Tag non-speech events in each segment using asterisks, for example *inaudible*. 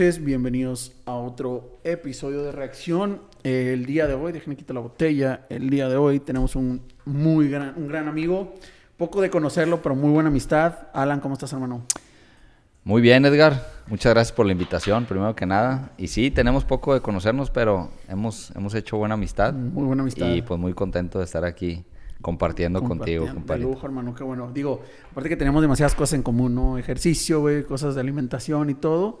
noches, bienvenidos a otro episodio de Reacción. El día de hoy, déjenme quitar la botella. El día de hoy tenemos un muy gran, un gran amigo. Poco de conocerlo, pero muy buena amistad. Alan, ¿cómo estás, hermano? Muy bien, Edgar. Muchas gracias por la invitación, primero que nada. Y sí, tenemos poco de conocernos, pero hemos, hemos hecho buena amistad. Muy buena amistad. Y pues muy contento de estar aquí compartiendo, contigo, compadre. Lujo, hermano, qué bueno. Digo, aparte que tenemos demasiadas cosas en común, ¿no? Ejercicio, güey, cosas de alimentación y todo.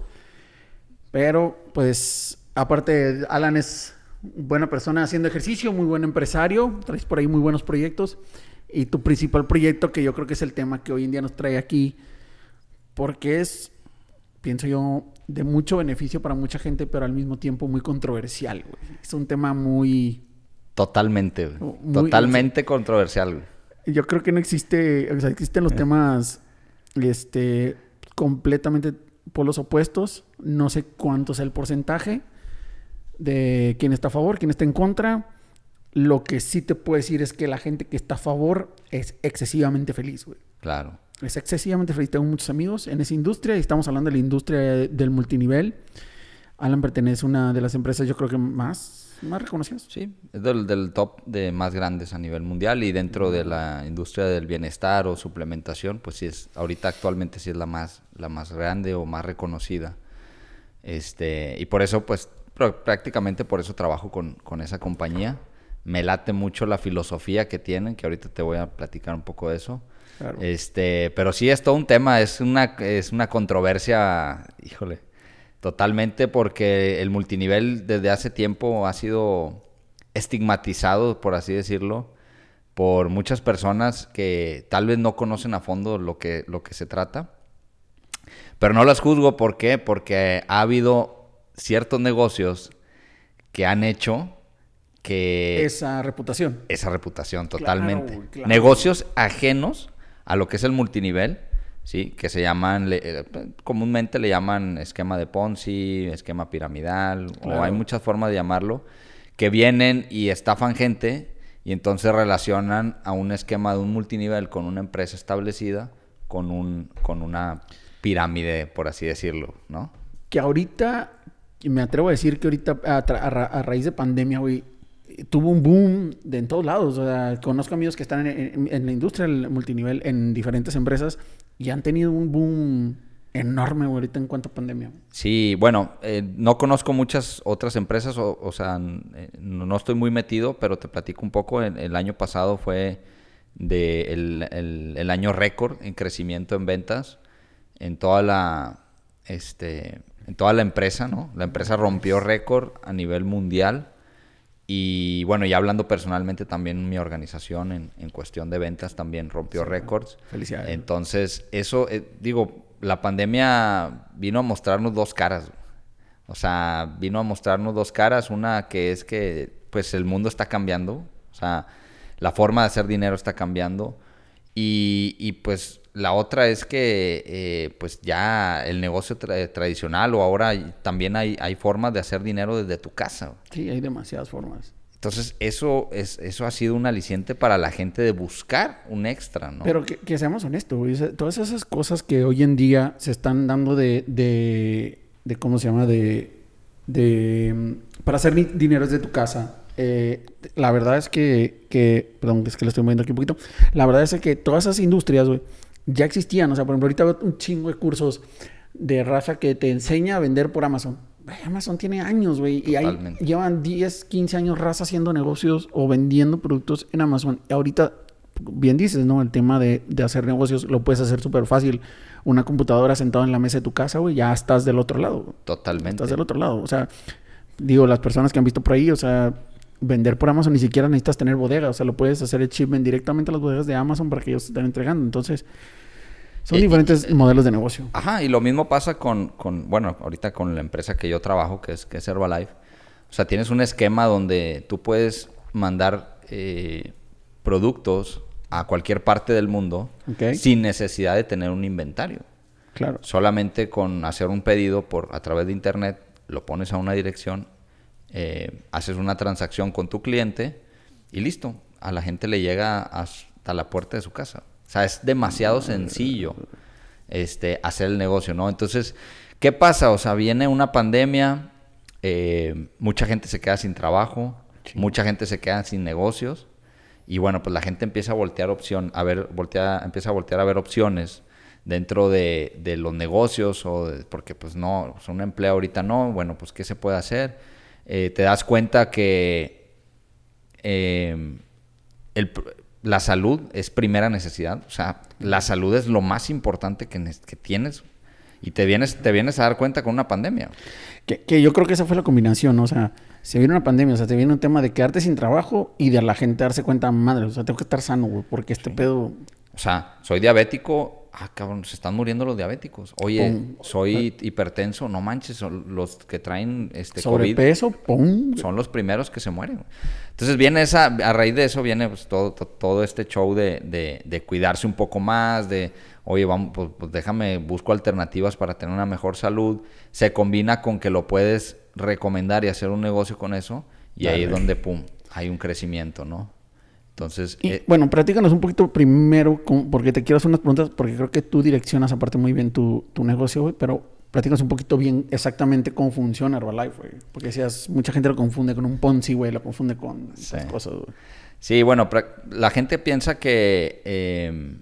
Pero, pues, aparte, Alan es buena persona haciendo ejercicio, muy buen empresario, traes por ahí muy buenos proyectos. Y tu principal proyecto, que yo creo que es el tema que hoy en día nos trae aquí, porque es, pienso yo, de mucho beneficio para mucha gente, pero al mismo tiempo muy controversial, güey. Es un tema muy Totalmente, Totalmente controversial, Yo creo que no existe, o sea, existen los temas, este, completamente polos opuestos. No sé cuánto es el porcentaje de quién está a favor, quién está en contra. Lo que sí te puedo decir es que la gente que está a favor es excesivamente feliz, güey. Claro. Es excesivamente feliz. Tengo muchos amigos en esa industria y estamos hablando de la industria del multinivel. Alan pertenece a una de las empresas, yo creo que más más reconocidos. Sí, es del, top de más grandes a nivel mundial y dentro de la industria del bienestar o suplementación, pues sí es, ahorita actualmente sí es la más, la más grande o más reconocida. Este, y por eso, pues prácticamente por eso trabajo con, con esa compañía. Me late mucho la filosofía que tienen, que ahorita te voy a platicar un poco de eso. Este, pero sí es todo un tema, es una, es una controversia, híjole, Totalmente porque el multinivel desde hace tiempo ha sido estigmatizado, por así decirlo, por muchas personas que tal vez no conocen a fondo lo que, lo que se trata. Pero no las juzgo, ¿por qué? Porque ha habido ciertos negocios que han hecho que... Esa reputación. Esa reputación, totalmente. Negocios ajenos a lo que es el multinivel ¿sí? Que se llaman, eh, comúnmente le llaman esquema de Ponzi, esquema piramidal, o hay muchas formas de llamarlo, que vienen y estafan gente y entonces relacionan a un esquema de un multinivel con una empresa establecida con, un, con una pirámide, por así decirlo, ¿no? Que ahorita, me atrevo a decir que ahorita a, raíz de pandemia, güey, tuvo un boom de en todos lados. O sea, conozco amigos que están en, en, la industria del multinivel en diferentes empresas y han tenido un boom enorme ahorita en cuanto a pandemia. Sí, bueno, eh, no conozco muchas otras empresas, o, sea, eh, no estoy muy metido, pero te platico un poco. El, el año pasado fue de el, el, año récord en crecimiento en ventas en toda la este en toda la empresa, ¿no? La empresa rompió récord a nivel mundial y bueno, ya hablando personalmente también mi organización en, en cuestión de ventas también rompió récords. Felicidades. Entonces, eso, eh, digo, la pandemia vino a mostrarnos dos caras. O sea, vino a mostrarnos dos caras. Una que es que pues el mundo está cambiando. O sea, la forma de hacer dinero está cambiando. Y, y pues la otra es que eh, pues ya el negocio tradicional o ahora también hay, hay formas de hacer dinero desde tu casa. Sí, hay demasiadas formas. Entonces, eso, es, eso ha sido un aliciente para la gente de buscar un extra, ¿no? Pero que, seamos honestos, güey. Todas esas cosas que hoy en día se están dando de, de, de ¿cómo se llama? De, de, mm, para hacer dinero desde tu casa. Eh, la verdad es que, que, perdón, es que lo estoy moviendo aquí un poquito. La verdad es que todas esas industrias, güey, ya existían. O sea, por ejemplo, ahorita veo un chingo de cursos de raza que te enseña a vender por Amazon. Amazon tiene años, güey. Y ahí llevan 10, 15 años raza haciendo negocios o vendiendo productos en Amazon. Y ahorita, bien dices, ¿no? El tema de, de hacer negocios lo puedes hacer súper fácil. Una computadora sentada en la mesa de tu casa, güey, ya estás del otro lado. Totalmente. Estás del otro lado. O sea, digo, las personas que han visto por ahí, o sea, vender por Amazon ni siquiera necesitas tener bodega. O sea, lo puedes hacer el shipment directamente a las bodegas de Amazon para que ellos te estén entregando. Entonces, son eh, diferentes modelos de negocio. Ajá, y lo mismo pasa con, con, bueno, ahorita con la empresa que yo trabajo, que es, que es Herbalife. O sea, tienes un esquema donde tú puedes mandar eh, productos a cualquier parte del mundo sin necesidad de tener un inventario. Claro. Solamente con hacer un pedido por a través de internet, lo pones a una dirección, eh, haces una transacción con tu cliente y listo. A la gente le llega hasta la puerta de su casa. O sea, es demasiado sencillo este, hacer el negocio, ¿no? Entonces, ¿Qué pasa? O sea, viene una pandemia, eh, mucha gente se queda sin trabajo, mucha gente se queda sin negocios y bueno, pues la gente empieza a voltear opción, a ver, voltea, empieza a voltear a ver opciones dentro de, de los negocios o porque pues no, son un empleo ahorita no, bueno, pues ¿qué se puede hacer? Eh, te das cuenta que eh, el, la salud es primera necesidad, o sea, la salud es lo más importante que, que tienes y te vienes, te vienes a dar cuenta con una pandemia. Que, que, yo creo que esa fue la combinación, ¿no? O sea, se viene una pandemia, o sea, te viene un tema de quedarte sin trabajo y de la gente darse cuenta, madre, o sea, tengo que estar sano, güey, porque este pedo... O sea, soy diabético, ah, cabrón, se están muriendo los diabéticos. Oye, soy hipertenso, no manches, son los que traen este sobrepeso, pum. Son los primeros que se mueren. Entonces viene esa, a raíz de eso viene pues, todo, todo, este show de, de, de, cuidarse un poco más, de, oye, vamos, pues, pues, déjame, busco alternativas para tener una mejor salud. Se combina con que lo puedes recomendar y hacer un negocio con eso, y ahí es donde, pum, hay un crecimiento, ¿no? Entonces, eh, bueno, platícanos un poquito primero, porque te quiero hacer unas preguntas, porque creo que tú direccionas aparte muy bien tu, tu negocio, güey, pero platícanos un poquito bien exactamente cómo funciona Herbalife, güey. Porque decías, mucha gente lo confunde con un Ponzi, güey, lo confunde con sí. cosas, güey. Sí, bueno, la gente piensa que, eh,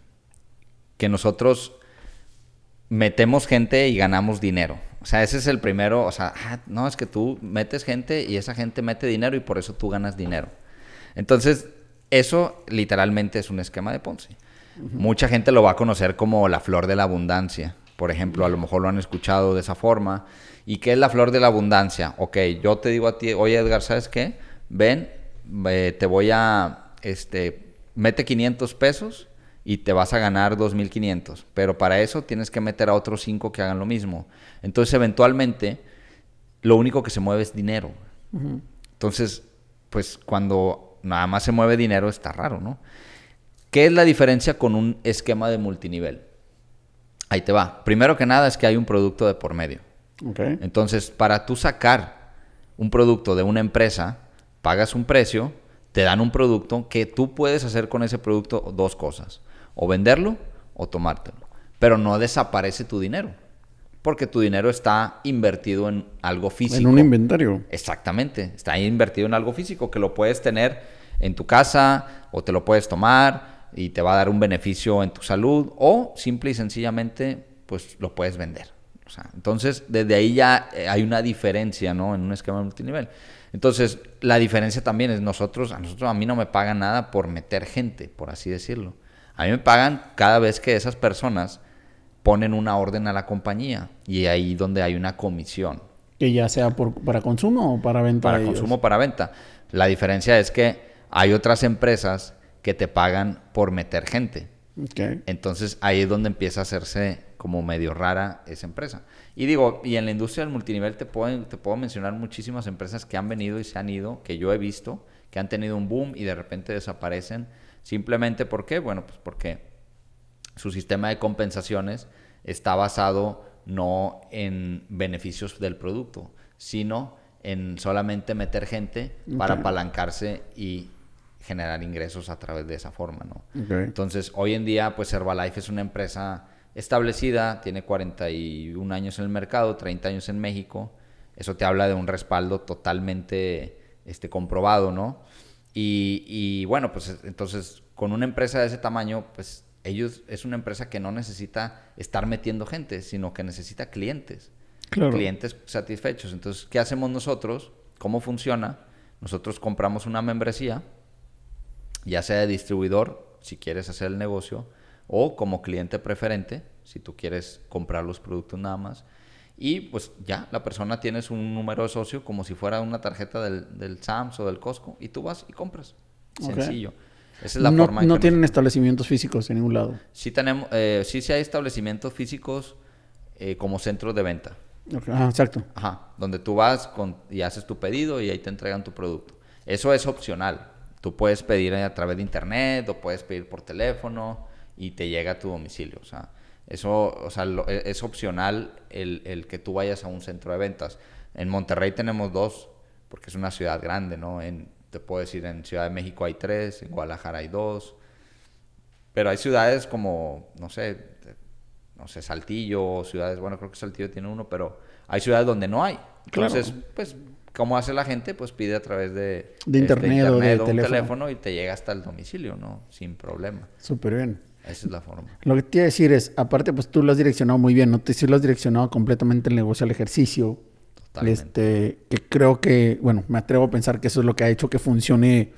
que nosotros metemos gente y ganamos dinero. O sea, ese es el primero, o sea, ah, no, es que tú metes gente y esa gente mete dinero y por eso tú ganas dinero. Entonces, eso literalmente es un esquema de Ponzi. Mucha gente lo va a conocer como la flor de la abundancia. Por ejemplo, a lo mejor lo han escuchado de esa forma. ¿Y qué es la flor de la abundancia? Ok, yo te digo a ti, oye Edgar, ¿sabes qué? Ven, eh, te voy a, este, mete 500 pesos y te vas a ganar 2.500. Pero para eso tienes que meter a otros 5 que hagan lo mismo. Entonces, eventualmente, lo único que se mueve es dinero. Entonces, pues cuando nada más se mueve dinero, está raro, ¿no? ¿Qué es la diferencia con un esquema de multinivel? Ahí te va. Primero que nada es que hay un producto de por medio. Okay. Entonces, para tú sacar un producto de una empresa, pagas un precio, te dan un producto que tú puedes hacer con ese producto dos cosas. O venderlo o tomártelo. Pero no desaparece tu dinero porque tu dinero está invertido en algo físico. En un inventario. Exactamente, está invertido en algo físico que lo puedes tener en tu casa o te lo puedes tomar y te va a dar un beneficio en tu salud o simple y sencillamente pues lo puedes vender. O sea, entonces desde ahí ya eh, hay una diferencia, ¿no? En un esquema multinivel. Entonces, la diferencia también es nosotros, a nosotros a mí no me pagan nada por meter gente, por así decirlo. A mí me pagan cada vez que esas personas ponen una orden a la compañía y ahí donde hay una comisión. Que ya sea por, para consumo o para venta. Para consumo o para venta. La diferencia es que hay otras empresas que te pagan por meter gente. Entonces ahí es donde empieza a hacerse como medio rara esa empresa. Y digo, y en la industria del multinivel te puedo, te puedo mencionar muchísimas empresas que han venido y se han ido, que yo he visto, que han tenido un boom y de repente desaparecen. Simplemente ¿por qué? Bueno, pues porque su sistema de compensaciones está basado no en beneficios del producto, sino en solamente meter gente para apalancarse y generar ingresos a través de esa forma, ¿no? Entonces, hoy en día, pues Herbalife es una empresa establecida, tiene 41 años en el mercado, 30 años en México. Eso te habla de un respaldo totalmente este, comprobado, ¿no? Y, y bueno, pues entonces, con una empresa de ese tamaño, pues ellos es una empresa que no necesita estar metiendo gente, sino que necesita clientes. Clientes satisfechos. Entonces, ¿qué hacemos nosotros? ¿Cómo funciona? Nosotros compramos una membresía, ya sea de distribuidor, si quieres hacer el negocio, o como cliente preferente, si tú quieres comprar los productos nada más. Y pues ya, la persona tienes un número de socio como si fuera una tarjeta del, del SAMS o del Costco y tú vas y compras. Sencillo. Esa es la no, forma no tienen establecimientos físicos en ningún lado. Sí tenemos, eh, sí, sí hay establecimientos físicos eh, como centros de venta. Ajá, exacto. Ajá, donde tú vas con, y haces tu pedido y ahí te entregan tu producto. Eso es opcional. Tú puedes pedir a través de internet o puedes pedir por teléfono y te llega a tu domicilio. O sea, eso o sea, e, es opcional el, el, que tú vayas a un centro de ventas. En Monterrey tenemos dos, porque es una ciudad grande, ¿no? En, te puedo decir, en Ciudad de México hay tres, en Guadalajara hay dos. Pero hay ciudades como, no sé, no sé, Saltillo, ciudades, bueno, creo que Saltillo tiene uno, pero hay ciudades donde no hay. Entonces, pues, ¿cómo hace la gente? Pues pide a través de, de internet, este, o de un teléfono. y te llega hasta el domicilio, ¿no? Sin problema. Súper bien. Esa es la forma. Lo que te iba a decir es, aparte, pues tú lo has direccionado muy bien, ¿no? Tú sí lo has direccionado completamente el negocio al ejercicio. Este, que creo que, bueno, me atrevo a pensar que eso es lo que ha hecho que funcione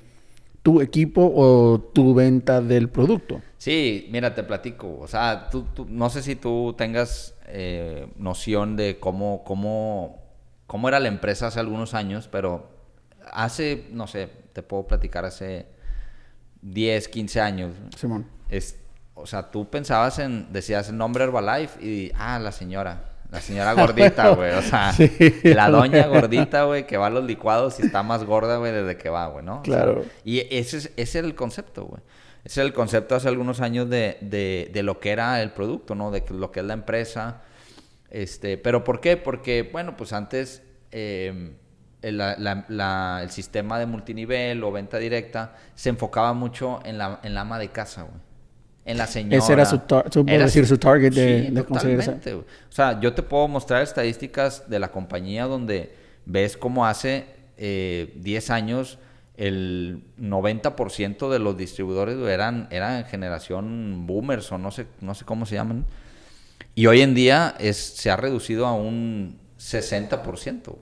tu equipo o tu venta del producto. Sí, mira, te platico. O sea, tú, no sé si tú tengas eh, noción de cómo, cómo, cómo era la empresa hace algunos años, pero hace, no sé, te puedo platicar hace 10, 15 años. Simón. Es, o sea, tú pensabas en, decías el nombre Herbalife y, ah, la señora. La señora gordita, *laughs* güey. O sea, la doña gordita, güey, que va a los licuados y está más gorda, güey, desde que va, güey, ¿no? Claro. y ese, es, ese era el concepto, güey. Ese era el concepto hace algunos años de, de, de, lo que era el producto, ¿no? De lo que es la empresa. Este, pero ¿por qué? Porque, bueno, pues antes em, el, el, sistema de multinivel o venta directa se enfocaba mucho en la, en la ama de casa, güey en la señora. Ese era su, decir, su target de, sí, totalmente, O sea, yo te puedo mostrar estadísticas de la compañía donde ves cómo hace eh, 10 años el 90% de los distribuidores eran, eran generación boomers o no sé, no sé cómo se llaman. Y hoy en día es, se ha reducido a un 60%.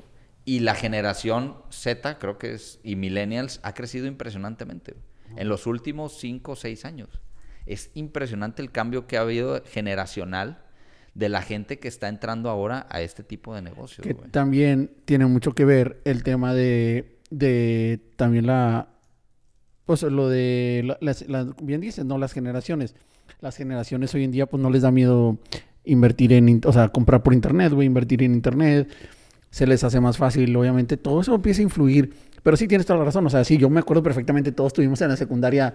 Y la generación Z, creo que es, y millennials, ha crecido impresionantemente en los últimos 5 o 6 años es impresionante el cambio que ha habido generacional de la gente que está entrando ahora a este tipo de negocios. Que también tiene mucho que ver el tema de, de también la, pues lo de, las, bien dices, ¿no? Las generaciones. Las generaciones hoy en día pues no les da miedo invertir en, o sea, comprar por internet, o invertir en internet. Se les hace más fácil, obviamente. Todo eso empieza a influir. Pero sí tienes toda la razón. O sea, sí, yo me acuerdo perfectamente, todos tuvimos en la secundaria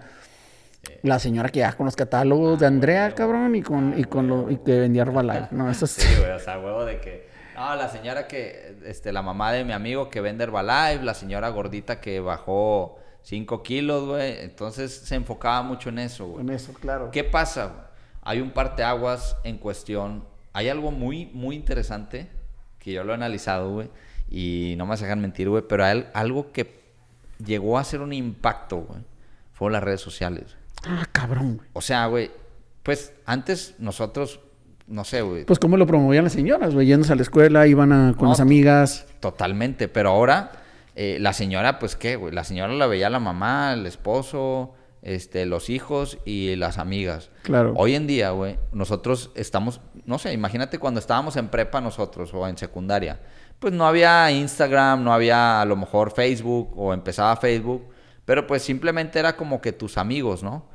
la señora que ya con los catálogos de Andrea, cabrón, y con, y con lo y que vendía Herbalife. *laughs* No, eso sí. güey, o sea, huevo de que. No, la señora que. Este, la mamá de mi amigo que vende Herbalife, la señora gordita que bajó 5 kilos, güey. Entonces se enfocaba mucho en eso, güey. En eso, claro. ¿Qué pasa? Hay un parteaguas en cuestión. Hay algo muy, muy interesante que yo lo he analizado, güey. Y no me dejan mentir, güey. Pero hay algo que llegó a ser un impacto, güey. Fueron las redes sociales. Ah, cabrón, güey. O sea, güey, pues antes nosotros, no sé, güey. Pues cómo lo promovían las señoras, güey, yéndose a la escuela, iban a, con las amigas. Totalmente, pero ahora eh, la señora, pues qué, güey, la señora la veía la mamá, el esposo, este, los hijos y las amigas. Claro. Hoy en día, güey, nosotros estamos, no sé, imagínate cuando estábamos en prepa nosotros o en secundaria, pues no había Instagram, no había a lo mejor Facebook o empezaba Facebook, pero pues simplemente era como que tus amigos, ¿no?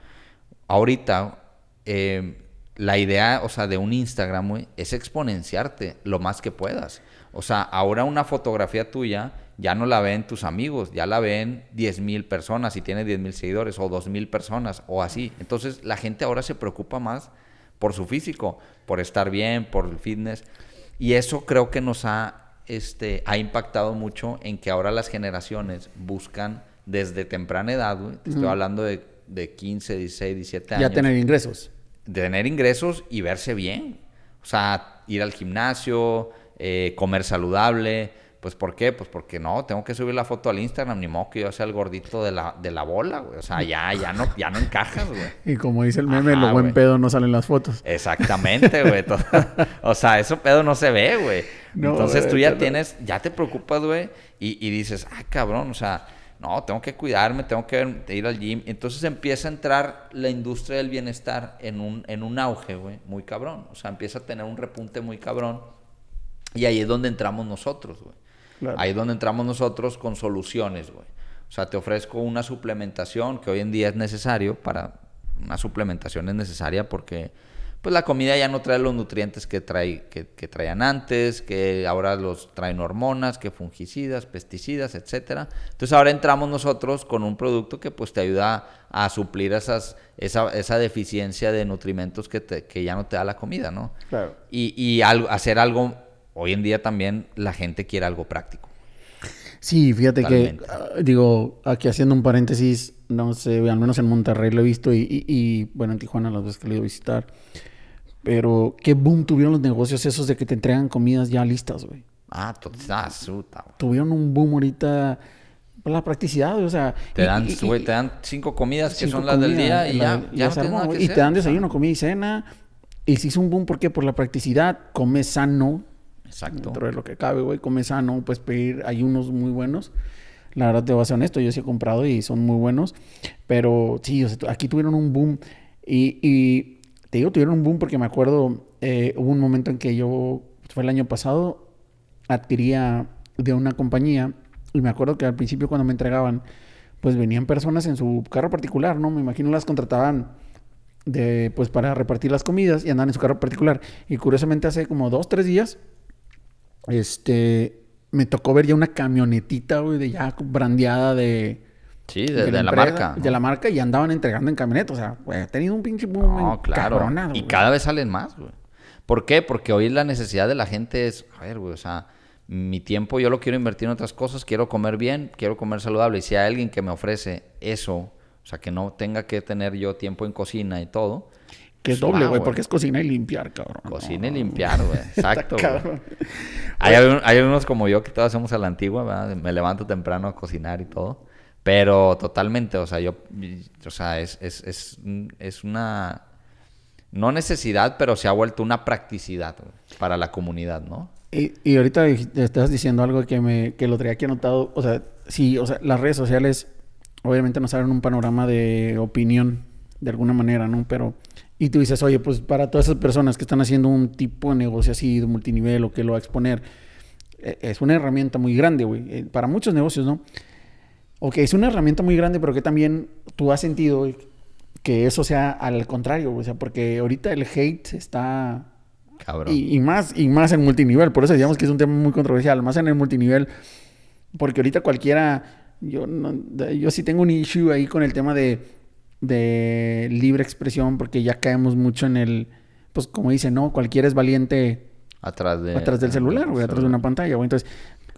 ahorita eh, la idea, o sea, de un Instagram, es exponenciarte lo más que puedas. O sea, ahora una fotografía tuya ya no la ven tus amigos, ya la ven 10 mil personas y tiene 10 mil seguidores o 2 mil personas o así. Entonces la gente ahora se preocupa más por su físico, por estar bien, por el fitness. Y eso creo que nos ha, este, ha impactado mucho en que ahora las generaciones buscan desde temprana edad, te estoy hablando de de 15, 16, 17 años. Ya tener ingresos. Tener ingresos y verse bien. O sea, ir al gimnasio, eh, comer saludable. Pues, ¿por qué? Pues porque no, tengo que subir la foto al Instagram, ni modo que yo sea el gordito de la, de la bola, güey. O sea, ya, ya no, ya no encajas, güey. Y como dice el meme, lo buen pedo no salen las fotos. Exactamente, güey. *laughs* o sea, eso pedo no se ve, güey. Entonces tú ya tienes, ya te preocupas, güey, y, y dices, ah, cabrón, o sea, no, tengo que cuidarme, tengo que ir al gym. Entonces empieza a entrar la industria del bienestar en un, en un auge, güey, muy cabrón. O sea, empieza a tener un repunte muy cabrón. Y ahí es donde entramos nosotros, güey. Ahí es donde entramos nosotros con soluciones, güey. O sea, te ofrezco una suplementación que hoy en día es necesario para... Una suplementación es necesaria porque pues la comida ya no trae los nutrientes que, trae, que, traían antes, que ahora los traen hormonas, que fungicidas, pesticidas, etcétera. Entonces ahora entramos nosotros con un producto que pues te ayuda a suplir esas, esa, esa deficiencia de nutrimentos que, que ya no te da la comida, ¿no? Claro. Y, y hacer algo, hoy en día también la gente quiere algo práctico. Sí, fíjate que, ah, digo, aquí haciendo un paréntesis, no sé, al menos en Monterrey lo he visto y, y, y bueno, en Tijuana las veces que lo he ido a visitar Pero qué boom tuvieron los negocios esos de que te entregan comidas ya listas, güey. Ah, total, suta, güey. Tuvieron un boom ahorita por la practicidad, o sea... Te dan, y- te dan cinco comidas que son las del día y la- ya, ya no tienes armó, nada que. Y te dan desayuno, comida y cena. Y se hizo un boom, ¿por qué? Por la practicidad. Comes sano. Exacto. Dentro de lo que cabe, güey. Comes sano, puedes pedir. Hay unos muy buenos. La verdad te voy a ser honesto, yo sí he comprado y son muy buenos. Pero sí, o sea, aquí tuvieron un boom. Y, y te digo, tuvieron un boom porque me acuerdo, eh, hubo un momento en que yo, fue el año pasado, adquiría de una compañía. Y me acuerdo que al principio cuando me entregaban, pues venían personas en su carro particular, ¿no? Me imagino las contrataban de, pues para repartir las comidas y andaban en su carro particular. Y curiosamente hace como dos, tres días, este, me tocó ver ya una camionetita, güey, de ya brandeada de... Sí, de, de la, empresa, marca. De la marca y andaban entregando en camioneta. O sea, güey, ha tenido un pinche boom No, claro. y güey. cada vez salen más, güey. ¿Por qué? Porque hoy la necesidad de la gente es, a ver, güey, o sea, mi tiempo yo lo quiero invertir en otras cosas, quiero comer bien, quiero comer saludable. Y si hay alguien que me ofrece eso, o sea, que no tenga que tener yo tiempo en cocina y todo. Que es pues, doble, va, güey, porque es cocina y limpiar, cabrón. Cocina y limpiar, güey. *laughs* Exacto. cabrón. Hay, hay algunos como yo que todos hacemos a la antigua, ¿verdad? Me levanto temprano a cocinar y todo. Pero totalmente, o sea, yo, o sea, es, es, es, es una, no necesidad, pero se ha vuelto una practicidad para la comunidad, ¿no? Y, y ahorita estás diciendo algo que me que lo traía aquí anotado. O sea, sí, o sea, las redes sociales obviamente nos abren un panorama de opinión de alguna manera, ¿no? Pero, y tú dices, oye, pues para todas esas personas que están haciendo un tipo de negocio así, de multinivel o que lo va a exponer, eh, es una herramienta muy grande, güey. eh, Para muchos negocios, ¿no? Ok, es una herramienta muy grande, pero que también tú has sentido que eso sea al contrario, o sea, porque ahorita el hate está Cabrón. y, y más, y más en multinivel. Por eso digamos que es un tema muy controversial. Más en el multinivel. Porque ahorita cualquiera. Yo, no- yo sí tengo un issue ahí con el tema de, de libre expresión. Porque ya caemos mucho en el. Pues como dice, ¿no? Cualquiera es valiente atrás de, atrás del celular, güey, atrás de una pantalla, güey. Entonces,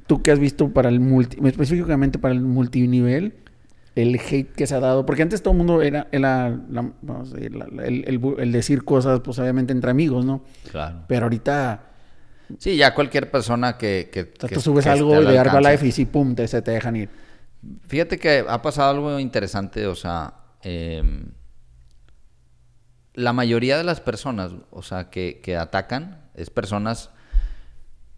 tú qué has visto para el multi, específicamente para el multinivel, el hate que se ha dado, porque antes todo el mundo era, la- la- el, el decir cosas, pues obviamente entre amigos, ¿no? Claro. Pero ahorita Sí, ya cualquier persona que... que, o sea, que- tú subes que algo de alcance. Herbalife y sí, pum, te, se te dejan ir. Fíjate que ha pasado algo interesante, o sea, em, la mayoría de las personas, o sea, que, que atacan, es personas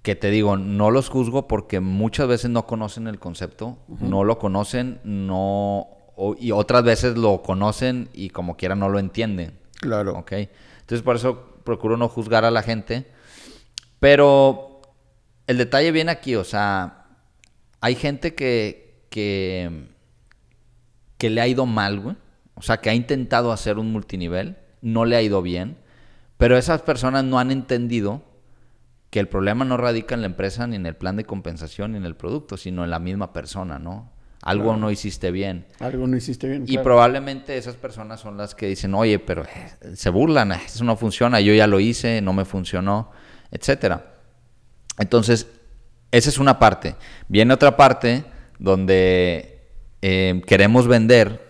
que te digo, no los juzgo porque muchas veces no conocen el concepto, no lo conocen, no, o- y otras veces lo conocen y como quiera no lo entienden. Claro. ¿ok? Entonces por eso procuro no juzgar a la gente. Pero el detalle viene aquí, o sea, hay gente que, que, que le ha ido mal, güey. O sea, que ha intentado hacer un multinivel, no le ha ido bien, pero esas personas no han entendido que el problema no radica en la empresa, ni en el plan de compensación, ni en el producto, sino en la misma persona, ¿no? Algo Claro. no hiciste bien. Algo no hiciste bien. Y claro. probablemente esas personas son las que dicen, oye, pero eh, se burlan, eh, eso no funciona, yo ya lo hice, no me funcionó, etcétera. Entonces, esa es una parte. Viene otra parte donde eh, queremos vender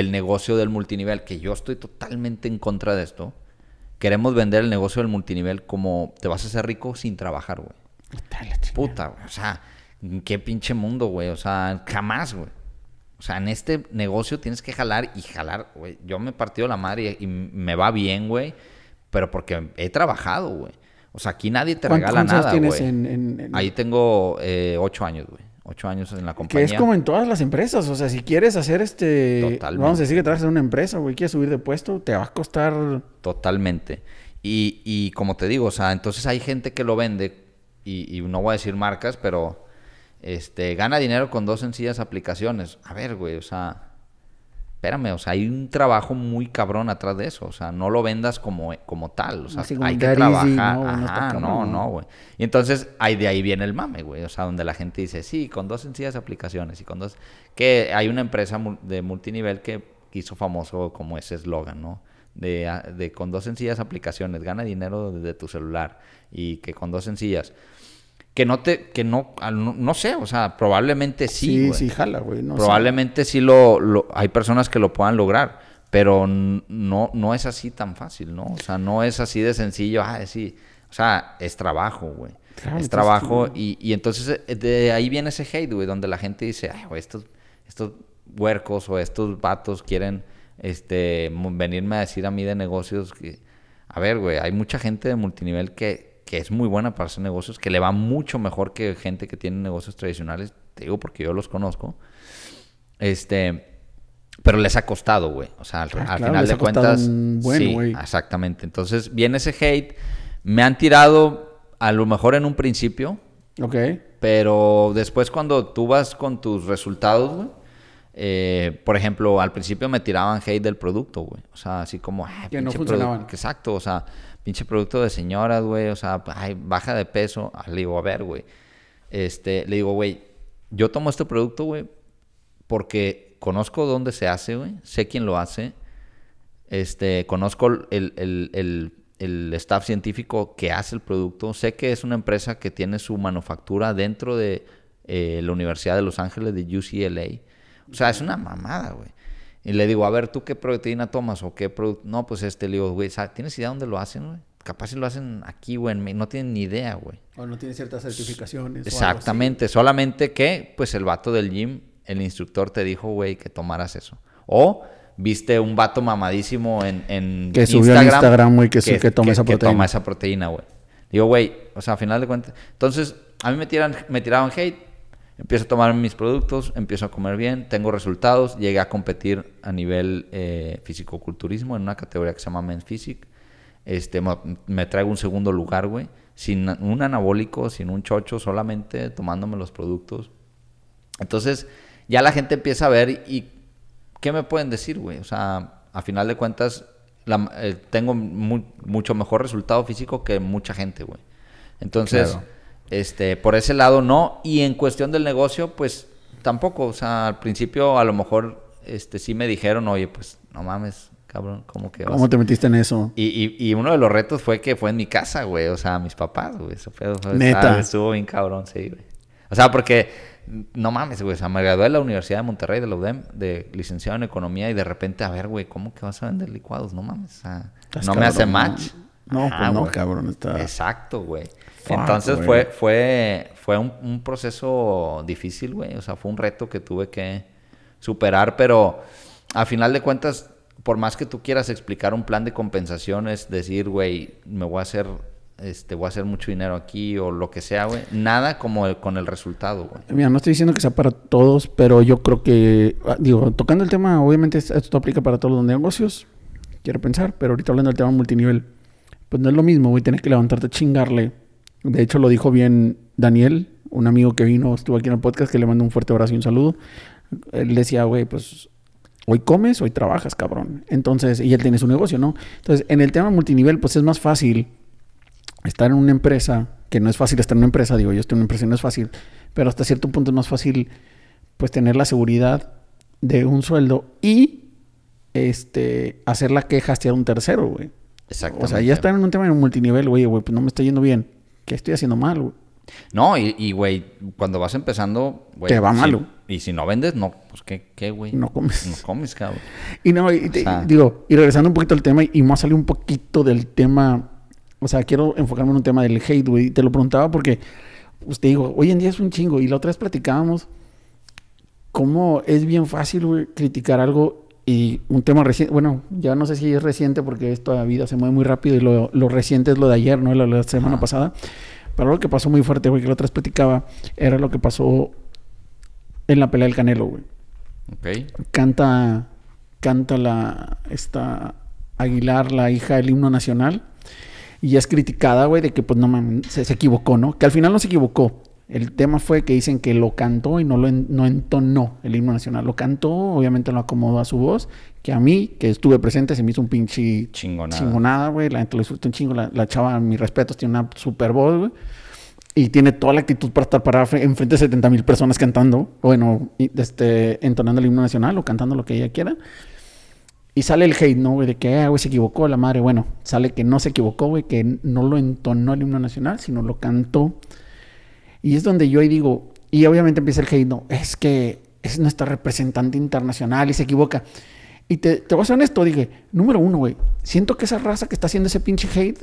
el negocio del multinivel, que yo estoy totalmente en contra de esto. Queremos vender el negocio del multinivel como te vas a hacer rico sin trabajar, güey. Puta, güey. O sea, ¿en qué pinche mundo, güey? O sea, jamás, güey. O sea, en este negocio tienes que jalar y jalar, güey. Yo me he partido la madre y, y me va bien, güey. Pero porque he trabajado, güey. O sea, aquí nadie te ¿Cuántos regala nada, güey. en- en- en- Ahí tengo eh, ocho años, güey. Ocho años en la Que compañía. es como en todas las empresas. O sea, si quieres hacer este. Totalmente. Vamos a decir que trabajas en una empresa, güey. Quieres subir de puesto, te va a costar. Totalmente. Y, y como te digo, o sea, entonces hay gente que lo vende, y, y no voy a decir marcas, pero este gana dinero con dos sencillas aplicaciones. A ver, güey, o sea, espérame, o sea, hay un trabajo muy cabrón atrás de eso. O sea, no lo vendas como, como tal. O sea, Así hay que easy, trabajar. no, no está Ajá, cabrón, no, ¿no? güey. Y entonces ahí de ahí viene el mame, güey. O sea, donde la gente dice, sí, con dos sencillas aplicaciones y con dos. Que hay una empresa de multinivel que hizo famoso como ese eslogan, ¿no? De, a- de con dos sencillas aplicaciones, gana dinero desde tu celular. Y que con dos sencillas. Que no te, que no, no, no sé, o sea, probablemente sí. Sí, sí, jala, güey. No sé. Probablemente sí lo, lo- hay personas que lo puedan lograr, pero no, no es así tan fácil, ¿no? O sea, no es así de sencillo, ah, sí. O sea, es trabajo, güey. es trabajo y, y, entonces eh, de ahí viene ese hate, güey, donde la gente dice, ay, güey, estos, estos huercos o estos vatos quieren este, venirme a decir a mí de negocios que, a ver, güey, hay mucha gente de multinivel que, que es muy buena para hacer negocios, que le va mucho mejor que gente que tiene negocios tradicionales, te digo porque yo los conozco. Este, pero les ha costado, güey. O sea, al, ah, final de cuentas. sí, exactamente. Entonces viene ese hate. Me han tirado a lo mejor en un principio. Ok. Pero después cuando tú vas con tus resultados, güey. Eh, por ejemplo, al principio me tiraban hate del producto, güey. O sea, así como... que no funcionaban. Exacto, o sea, pinche producto de señoras, güey. O sea, ay, baja de peso. Ah, le digo, a ver, güey. Este, le digo, güey, yo tomo este producto, güey, porque conozco dónde se hace, güey. Sé quién lo hace. Este, conozco el, el, el, staff científico que hace el producto. Sé que es una empresa que tiene su manufactura dentro de eh, la Universidad de Los Ángeles, de UCLA. O sea, es una mamada, güey. Y le digo, a ver, ¿tú qué proteína tomas o qué producto? No, pues este, le digo, güey, ¿tienes idea dónde lo hacen, güey? Capaz si lo hacen aquí, güey, no tienen ni idea, güey. O no tienen ciertas certificaciones. Exactamente, solamente que, pues el vato del gym, el instructor te dijo, güey, que tomaras eso. O viste un vato mamadísimo en, en que subió en Instagram, güey, que, que, toma esa proteína. Que toma esa proteína, güey. Digo, güey, o sea, a final de cuentas. Entonces, a mí me, tiran, me tiraban hate Empiezo a tomar mis productos, empiezo a comer bien, tengo resultados, llegué a competir a nivel eh, fisicoculturismo en una categoría que se llama Men's Physique. Este, me traigo un segundo lugar, güey, sin un anabólico, sin un chocho, solamente tomándome los productos. Entonces, ya la gente empieza a ver y ¿qué me pueden decir, güey? O sea, a final de cuentas, eh, tengo mucho mejor resultado físico que mucha gente, güey. Entonces... Este, por ese lado no. Y en cuestión del negocio, pues tampoco. O sea, al principio a lo mejor este, sí me dijeron, oye, pues no mames, cabrón, ¿cómo que vas? ¿Cómo te metiste en eso? Y, y, uno de los retos fue que fue en mi casa, güey. O sea, mis papás, güey. Eso fue, Neta. estuvo bien cabrón, sí, güey. O sea, porque no mames, güey. O sea, me gradué de la Universidad de Monterrey, de la UDEM, de licenciado en Economía, y de repente, a ver, güey, ¿cómo que vas a vender licuados? No mames, o sea, no me hace match. No, pues no, cabrón, está... Exacto, güey. Entonces fue, fue, fue un, proceso difícil, güey. O sea, fue un reto que tuve que superar, pero a final de cuentas, por más que tú quieras explicar un plan de compensación, es decir, güey, me voy a hacer, este, voy a hacer mucho dinero aquí o lo que sea, güey. Nada como con el resultado, güey. Mira, no estoy diciendo que sea para todos, pero yo creo que, ah, digo, tocando el tema, obviamente esto aplica para todos los negocios, quiero pensar, pero ahorita hablando del tema multinivel, pues no es lo mismo, güey, tienes que levantarte a chingarle de hecho, lo dijo bien Daniel, un amigo que vino, estuvo aquí en el podcast, que le mando un fuerte abrazo y un saludo. Él decía, güey, pues hoy comes, hoy trabajas, cabrón. Entonces, y él tiene su negocio, ¿no? Entonces, en el tema multinivel, pues es más fácil estar en una empresa, que no es fácil estar en una empresa, digo, yo estoy en una empresa y no es fácil, pero hasta cierto punto es más fácil, pues, tener la seguridad de un sueldo y este, hacer la queja hacia un tercero, güey. Exacto. O sea, ya estar en un tema de multinivel, güey, güey, pues no me está yendo bien ¿Qué estoy haciendo mal, güey? No, y, güey, cuando vas empezando, güey. Te va mal, Y si no vendes, no, pues qué, qué, güey. No comes. No comes, cabrón. *laughs* Y no, y digo, y regresando un poquito al tema, y más salió un poquito del tema. O sea, quiero enfocarme en un tema del hate, güey. Te lo preguntaba porque, usted digo, hoy en día es un chingo. Y la otra vez platicábamos cómo es bien fácil, güey, criticar algo y un tema reciente, bueno, ya no sé si es reciente porque esta vida se mueve muy rápido y lo, lo reciente es lo de ayer, ¿no? La, la semana pasada. Pero lo que pasó muy fuerte, güey, que la otra vez platicaba, era lo que pasó en la pelea del Canelo, güey. Ok. Canta, canta la, esta Aguilar, la hija del himno nacional, y es criticada, güey, de que pues no mames, se, se equivocó, ¿no? Que al final no se equivocó. El tema fue que dicen que lo cantó y no lo no entonó el himno nacional. Lo cantó, obviamente lo acomodó a su voz, que a mí, que estuve presente, se me hizo un pinche chingonada, güey. La gente lo disfrutó un chingo. La, chava, mis respetos, tiene una super voz, güey. Y tiene toda la actitud para estar parada enfrente de 70 mil personas cantando, bueno, este, entonando el himno nacional o cantando lo que ella quiera. Y sale el hate, ¿no, güey? De que, ah, güey, se equivocó la madre. Bueno, sale que no se equivocó, güey, que no lo entonó el himno nacional, sino lo cantó y es donde yo ahí digo, y obviamente empieza el hate, no, es que es nuestra representante internacional y se equivoca. Y te, te voy a ser honesto, dije, número uno, güey, siento que esa raza que está haciendo ese pinche hate,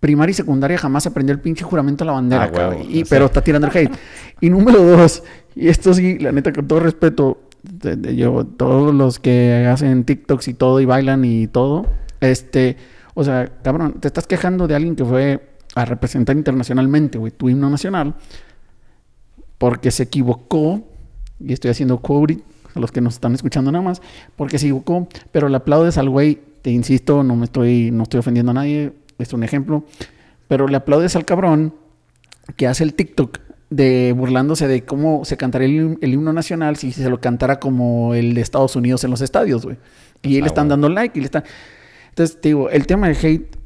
primaria y secundaria jamás aprendió el pinche juramento a la bandera, Ah, cabrón, huevo, y, sí. pero está tirando el hate. y número dos, y esto sí, la neta, con todo respeto, de- de- yo, todos los que hacen TikToks y todo, y bailan y todo, este, o sea, cabrón, te estás quejando de alguien que fue a representar internacionalmente, güey, tu himno nacional, porque se equivocó, y estoy haciendo quote a los que nos están escuchando nada más, porque se equivocó, pero le aplaudes al güey, te insisto, no me estoy, no estoy ofendiendo a nadie, es un ejemplo, pero le aplaudes al cabrón que hace el TikTok de burlándose de cómo se cantaría el, el himno nacional si se lo cantara como el de Estados Unidos en los estadios, güey. Y Ah, le están bueno. dando like y le están... Entonces, te digo, el tema del hate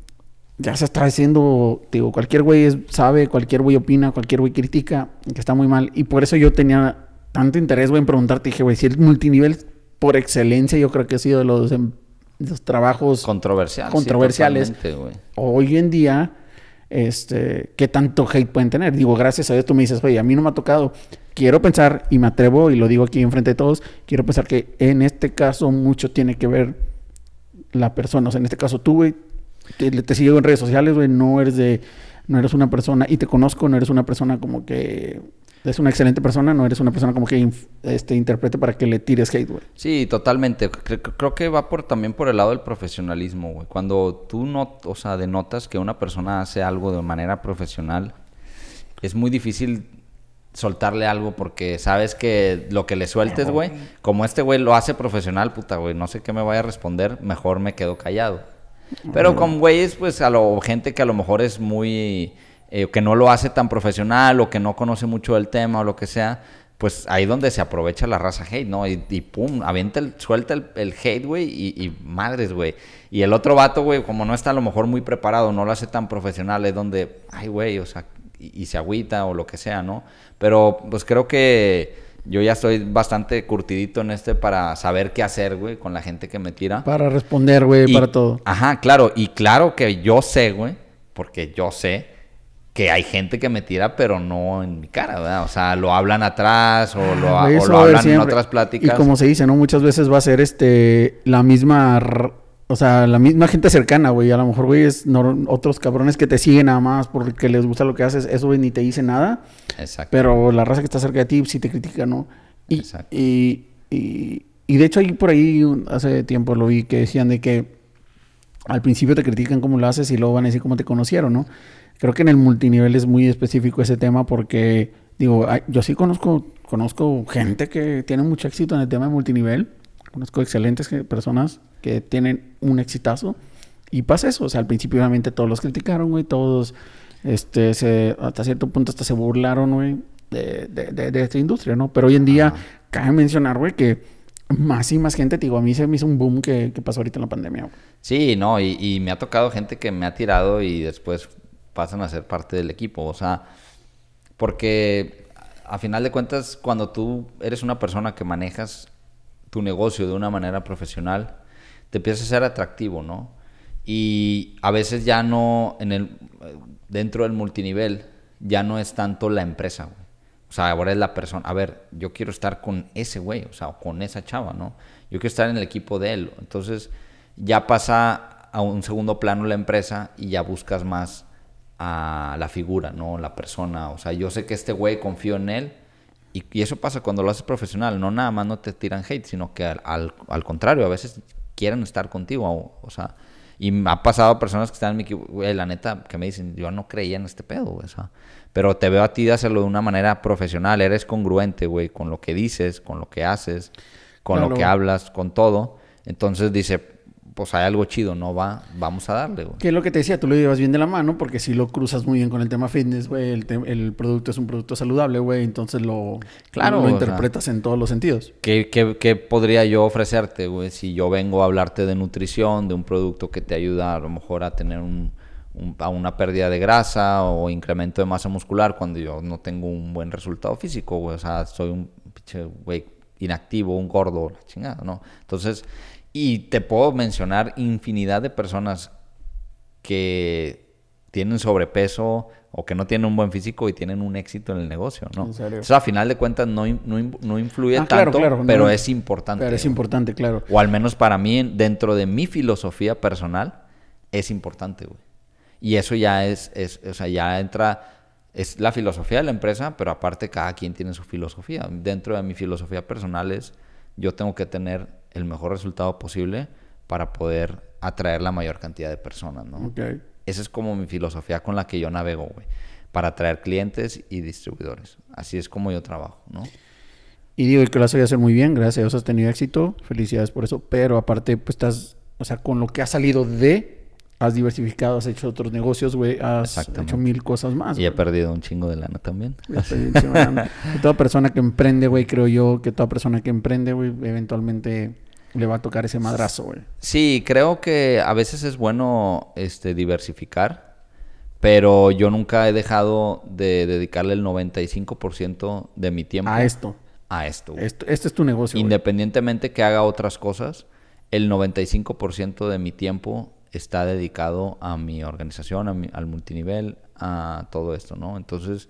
ya se está haciendo, digo, cualquier güey sabe, cualquier güey opina, cualquier güey critica, que está muy mal. Y por eso yo tenía tanto interés, güey, en preguntarte, dije, güey, si el multinivel por excelencia yo creo que ha sido de los, em, de los trabajos Controversial. sí, Controversiales. güey. hoy en día, este, ¿qué tanto hate pueden tener? Digo, gracias a Dios tú me dices, oye, a mí no me ha tocado. Quiero pensar, y me atrevo, y lo digo aquí enfrente de todos, quiero pensar que en este caso mucho tiene que ver la persona. O sea, en este caso tú, güey, te, te sigo en redes sociales, güey, no eres de, no eres una persona, y te conozco, no eres una persona como que es una excelente persona, no eres una persona como que inf- este, interprete para que le tires hate, güey. Sí, totalmente. Cre- cre- creo que va por también por el lado del profesionalismo, güey. Cuando tú no, o sea, denotas que una persona hace algo de manera profesional, es muy difícil soltarle algo porque sabes que lo que le sueltes, güey, como este güey lo hace profesional, puta, güey, no sé qué me vaya a responder, mejor me quedo callado. Pero con güeyes, pues, a lo, gente que a lo mejor es muy, eh, que no lo hace tan profesional o que no conoce mucho del tema o lo que sea, pues ahí donde se aprovecha la raza hate, ¿no? Y, y pum, avienta el, suelta el, el hate, güey, y, y madres, güey. Y el otro vato, güey, como no está a lo mejor muy preparado, no lo hace tan profesional, es donde, ay, güey, o sea, y, y se agüita o lo que sea, ¿no? Pero pues creo que yo ya estoy bastante curtidito en este para saber qué hacer, güey, con la gente que me tira. Para responder, güey, para todo. Ajá, claro. Y claro que yo sé, güey, porque yo sé que hay gente que me tira, pero no en mi cara, ¿verdad? O sea, lo hablan atrás o lo, Ah, o lo hablan en otras pláticas. Y como se dice, ¿no? Muchas veces va a ser este la misma, o sea, la misma gente cercana, güey. A lo mejor, güey, es no- otros cabrones que te siguen nada más porque les gusta lo que haces. Eso, güey, ni te dice nada. Exacto. Pero la raza que está cerca de ti sí te critica, ¿no? Y, Exacto. y, y, y de hecho, ahí por ahí hace tiempo lo vi que decían de que al principio te critican cómo lo haces y luego van a decir cómo te conocieron, ¿no? Creo que en el multinivel es muy específico ese tema porque, digo, yo sí conozco, conozco gente que tiene mucho éxito en el tema de multinivel. Conozco excelentes que- personas que tienen un exitazo. Y pasa eso, o sea, al principio obviamente todos los criticaron, güey, todos, este, se, hasta cierto punto hasta se burlaron, güey, de, de, de- de esta industria, ¿no? Pero hoy en día, cabe mencionar, güey, que más y más gente, te digo, a mí se me hizo un boom que, que pasó ahorita en la pandemia, güey. Sí, no, y, y me ha tocado gente que me ha tirado y después pasan a ser parte del equipo. O sea, porque a final de cuentas, cuando tú eres una persona que manejas tu negocio de una manera profesional, te empieza a ser atractivo, ¿no? Y a veces ya no, en el, dentro del multinivel, ya no es tanto la empresa, güey. O sea, ahora es la persona. A ver, yo quiero estar con ese güey, o sea, con esa chava, ¿no? Yo quiero estar en el equipo de él. Entonces, ya pasa a un segundo plano la empresa y ya buscas más a la figura, ¿no? La persona. O sea, yo sé que este güey confío en él. Y, y eso pasa cuando lo haces profesional. No nada más no te tiran hate, sino que al, al- al contrario, a veces quieren estar contigo. O, o sea, y me ha pasado personas que están en mi equipo, güey, la neta, que me dicen, yo no creía en este pedo, güey, o sea, pero te veo a ti de hacerlo de una manera profesional, eres congruente, güey, con lo que dices, con lo que haces, con lo que hablas, con todo. Entonces dice, pues hay algo chido, no va, vamos a darle, güey. Que es lo que te decía, tú lo llevas bien de la mano porque si lo cruzas muy bien con el tema fitness, güey, el, te- el producto es un producto saludable, güey, entonces lo, Claro, lo sea. interpretas en todos los sentidos. ¿Qué, qué, qué podría yo ofrecerte, güey? Si yo vengo a hablarte de nutrición, de un producto que te ayuda a lo mejor a tener un, un- a una pérdida de grasa o incremento de masa muscular cuando yo no tengo un buen resultado físico, güey. O sea, soy un pinche, güey, inactivo, un gordo, la chingada, ¿no? Entonces, y te puedo mencionar infinidad de personas que tienen sobrepeso, o que no tienen un buen físico y tienen un éxito en el negocio, ¿no? ¿En serio? Entonces, a final de cuentas, no, no, no influye Ah, claro, tanto, claro, pero no. es importante. Pero es importante, claro. O al menos para mí, en- dentro de mi filosofía personal, es importante, güey. Y eso ya es, es, o sea, ya entra, es la filosofía de la empresa, pero aparte cada quien tiene su filosofía. Dentro de mi filosofía personal es, yo tengo que tener el mejor resultado posible para poder atraer la mayor cantidad de personas, ¿no? Esa es como mi filosofía con la que yo navego, güey. Para atraer clientes y distribuidores. Así es como yo trabajo, ¿no? Y digo que lo has hacer muy bien, gracias a Dios has tenido éxito, felicidades por eso, pero aparte, pues estás, o sea, con lo que has salido de, has diversificado, has hecho otros negocios, güey, has hecho mil cosas más. Y he güey. perdido un chingo de lana también. Y *laughs* toda persona que emprende, güey, creo yo que toda persona que emprende, güey, eventualmente le va a tocar ese madrazo, güey. Sí, creo que a veces es bueno este, diversificar, pero yo nunca he dejado de dedicarle el 95% de mi tiempo A esto. a esto. güey. Esto- Este es tu negocio, güey. Independientemente que haga otras cosas, el 95% de mi tiempo está dedicado a mi organización, a mi- al multinivel, a todo esto, ¿no? Entonces,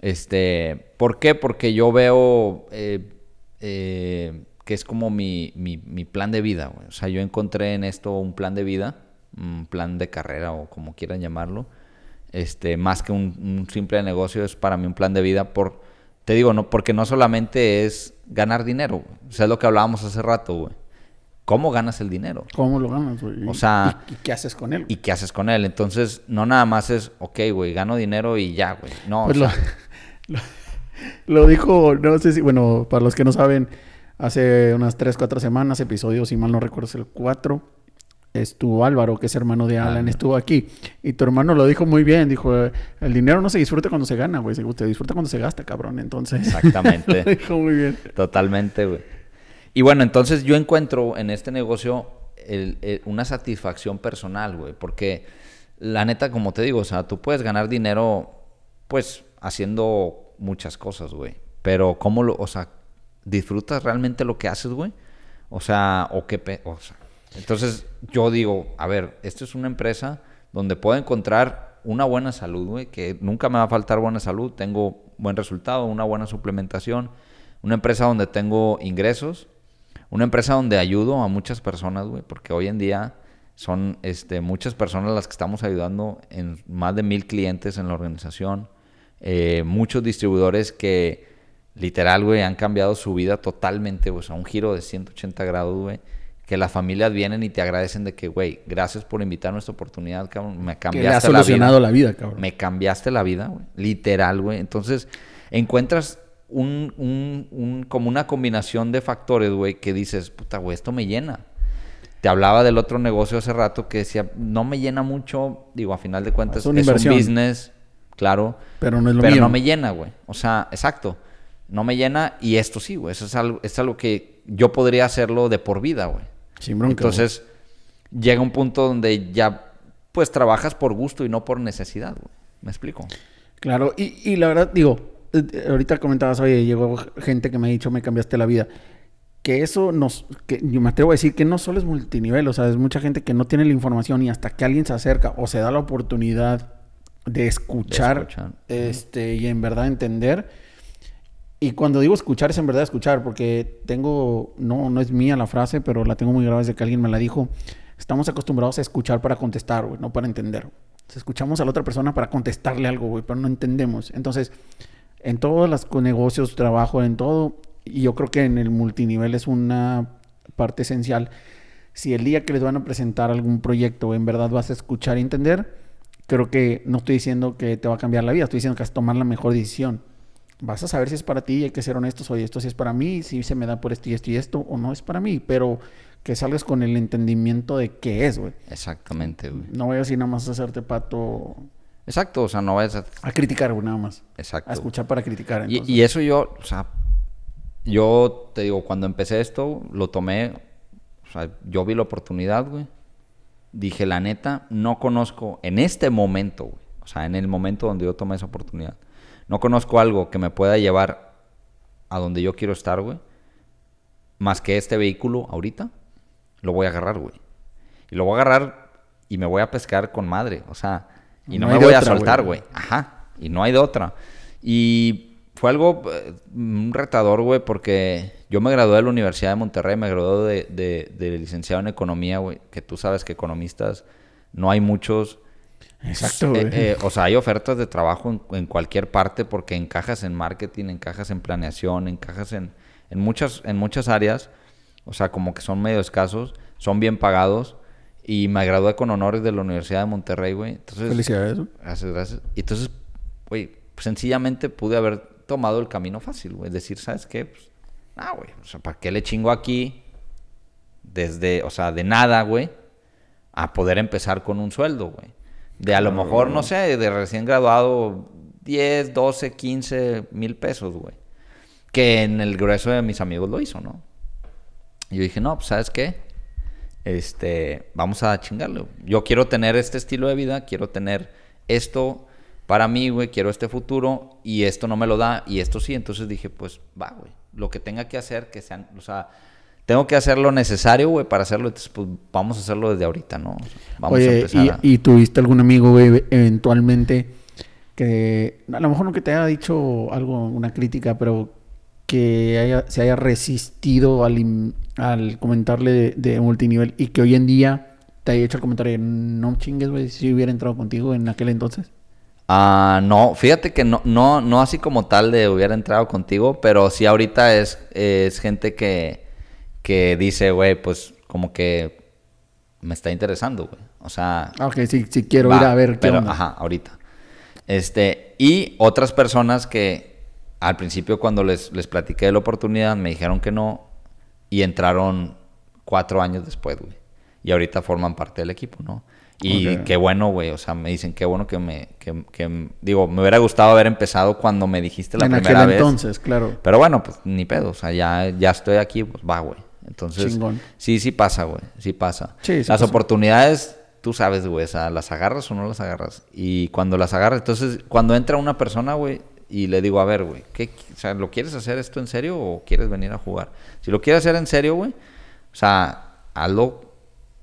este, ¿por qué? Porque yo veo eh, eh, que es como mi, mi- mi plan de vida, güey. O sea, yo encontré en esto un plan de vida, un plan de carrera o como quieran llamarlo. Este, más que un, simple negocio, es para mí un plan de vida por, te digo, no, porque no solamente es ganar dinero, güey. O sea, es lo que hablábamos hace rato, güey. ¿Cómo ganas el dinero? ¿Cómo lo ganas, güey? O sea- ¿Y, y qué haces con él? ¿Y qué haces con él? Entonces, no nada más es, ok, güey, gano dinero y ya, güey. No, Pues o lo, sea, *laughs* lo, lo dijo, no sé si, bueno, para los que no saben, hace unas 3, 4 semanas, episodio, si mal no recuerdo, es el 4, estuvo Álvaro, que es hermano de Alan, Ah. estuvo aquí. Y tu hermano lo dijo muy bien, dijo, el dinero no se disfruta cuando se gana, güey, se se disfruta cuando se gasta, cabrón. Entonces, Exactamente. *laughs* lo dijo muy bien. Totalmente, güey. Y bueno, entonces yo encuentro en este negocio el- el- una satisfacción personal, güey, porque la neta, como te digo, o sea, tú puedes ganar dinero, pues, haciendo muchas cosas, güey. Pero cómo lo, o sea, disfrutas realmente lo que haces, güey. O sea, o qué, pe- o sea, entonces yo digo, a ver, esto es una empresa donde puedo encontrar una buena salud, güey, que nunca me va a faltar buena salud, tengo buen resultado, una buena suplementación, una empresa donde tengo ingresos, una empresa donde ayudo a muchas personas, güey, porque hoy en día son este, muchas personas las que estamos ayudando en más de mil clientes en la organización, eh, muchos distribuidores que literal, güey, han cambiado su vida totalmente, o sea, un giro de 180 grados, güey. Que las familias vienen y te agradecen de que, güey, gracias por invitarme a esta oportunidad, cabrón. Me Que cambiaste le ha la solucionado vida. la vida, cabrón. Me cambiaste la vida, güey. Literal, güey. Entonces, encuentras un, un- un- como una combinación de factores, güey, que dices, puta, güey, esto me llena. Te hablaba del otro negocio hace rato que decía, no me llena mucho. Digo, a final de cuentas, Es una es inversión. un business, claro. Pero no es lo pero mío. no me llena, güey. O sea, exacto. No me llena y esto sí, güey. Eso es algo, es algo que yo podría hacerlo de por vida, güey. Sin bronca. Entonces, llega un punto donde ya, pues, trabajas por gusto y no por necesidad, güey. ¿Me explico? Claro, y, y la verdad, digo, ahorita comentabas, oye, llegó gente que me ha dicho, me cambiaste la vida. Que eso nos, que yo me atrevo a decir que no solo es multinivel, o sea, es mucha gente que no tiene la información y hasta que alguien se acerca o se da la oportunidad de escuchar, escuchar. este, y en verdad entender. Y cuando digo escuchar, es en verdad escuchar, porque tengo, no, no es mía la frase, pero la tengo muy grabada desde que alguien me la dijo. Estamos acostumbrados a escuchar para contestar, güey, no para entender. Sea, escuchamos a la otra persona para contestarle algo, güey, pero no entendemos. Entonces, en todos los negocios, trabajo, en todo, y yo creo que en el multinivel es una parte esencial. Si el día que les van a presentar algún proyecto en verdad vas a escuchar y entender, creo que no estoy diciendo que te va a cambiar la vida, estoy diciendo que vas a tomar la mejor decisión. Vas a saber si es para ti y hay que ser honestos, oye, esto sí es para mí, si se me da por esto y esto y esto, o no es para mí, pero que salgas con el entendimiento de qué es, güey. Exactamente, güey. No voy a decir nada más a hacerte pato Exacto, o sea, no vayas a... a criticar, güey, nada más. Exacto. A escuchar para criticar. Y eso yo, o sea, yo te digo, cuando empecé esto, lo tomé, o sea, yo vi la oportunidad, güey. Dije, la neta, no conozco en este momento, güey. O sea, en el momento donde yo tomé esa oportunidad. No conozco algo que me pueda llevar a donde yo quiero estar, güey. Más que este vehículo ahorita, lo voy a agarrar, güey. Y lo voy a agarrar y me voy a pescar con madre. O sea, Y no, me voy a soltar, güey. Ajá. Y no hay de otra. Y fue algo, eh, un retador, güey, porque yo me gradué de la Universidad de Monterrey, me gradué de, de, licenciado en economía, güey, que tú sabes que economistas no hay muchos. Exacto, eh, güey. Eh, o sea, hay ofertas de trabajo en, cualquier parte porque encajas en marketing, encajas en planeación, encajas en, en, muchas, en muchas áreas. O sea, como que son medio escasos, son bien pagados. Y me gradué con honores de la Universidad de Monterrey, güey. Entonces, Felicidades. Gracias, gracias. Y entonces, güey, sencillamente pude haber tomado el camino fácil, güey. Decir, ¿sabes qué? Pues, ah, güey, o sea, ¿para qué le chingo aquí? Desde, o sea, de nada, güey, a poder empezar con un sueldo, güey. De a lo mejor, no sé, de recién graduado, 10, 12, 15 mil pesos, güey. Que en el grueso de mis amigos lo hizo, ¿no? Y yo dije, no, pues, ¿sabes qué? Este, vamos a chingarlo. Yo quiero tener este estilo de vida, quiero tener esto para mí, güey, quiero este futuro y esto no me lo da y esto sí. Entonces dije, pues va, güey, lo que tenga que hacer, que sean, o sea, tengo que hacer lo necesario, güey, para hacerlo. Entonces, pues vamos a hacerlo desde ahorita, ¿no? Vamos a empezar. Y, ¿Y tuviste algún amigo, güey, eventualmente que, a lo mejor no que te haya dicho algo, una crítica, pero que se haya resistido al, al comentarle de, de multinivel y que hoy en día te haya hecho el comentario, no chingues, güey, si hubiera entrado contigo en aquel entonces? Ah, no, fíjate que no, no, no así como tal de hubiera entrado contigo, pero sí ahorita es, es gente que, que dice, güey, pues como que me está interesando, güey. O sea... Ah, ok, sí, sí quiero ir a ver qué pero, Ajá, ahorita. Este, y otras personas que al principio cuando les, les platiqué de la oportunidad me dijeron que no y entraron cuatro años después, güey. Y ahorita forman parte del equipo, ¿no? Y qué bueno, güey. O sea, me dicen qué bueno que me. Que, digo, me hubiera gustado haber empezado cuando me dijiste la primera vez. entonces, claro. Pero bueno, pues ni pedo. O sea, ya, ya estoy aquí, pues va, güey. Entonces, sí, sí pasa, güey. Sí pasa. las oportunidades, tú sabes, güey. O sea, las agarras o no las agarras. Y cuando las agarras, entonces, cuando entra una persona, güey, y le digo, a ver, güey, ¿qué, o sea, ¿lo quieres hacer esto en serio o quieres venir a jugar? Si lo quieres hacer en serio, güey, o sea, hazlo,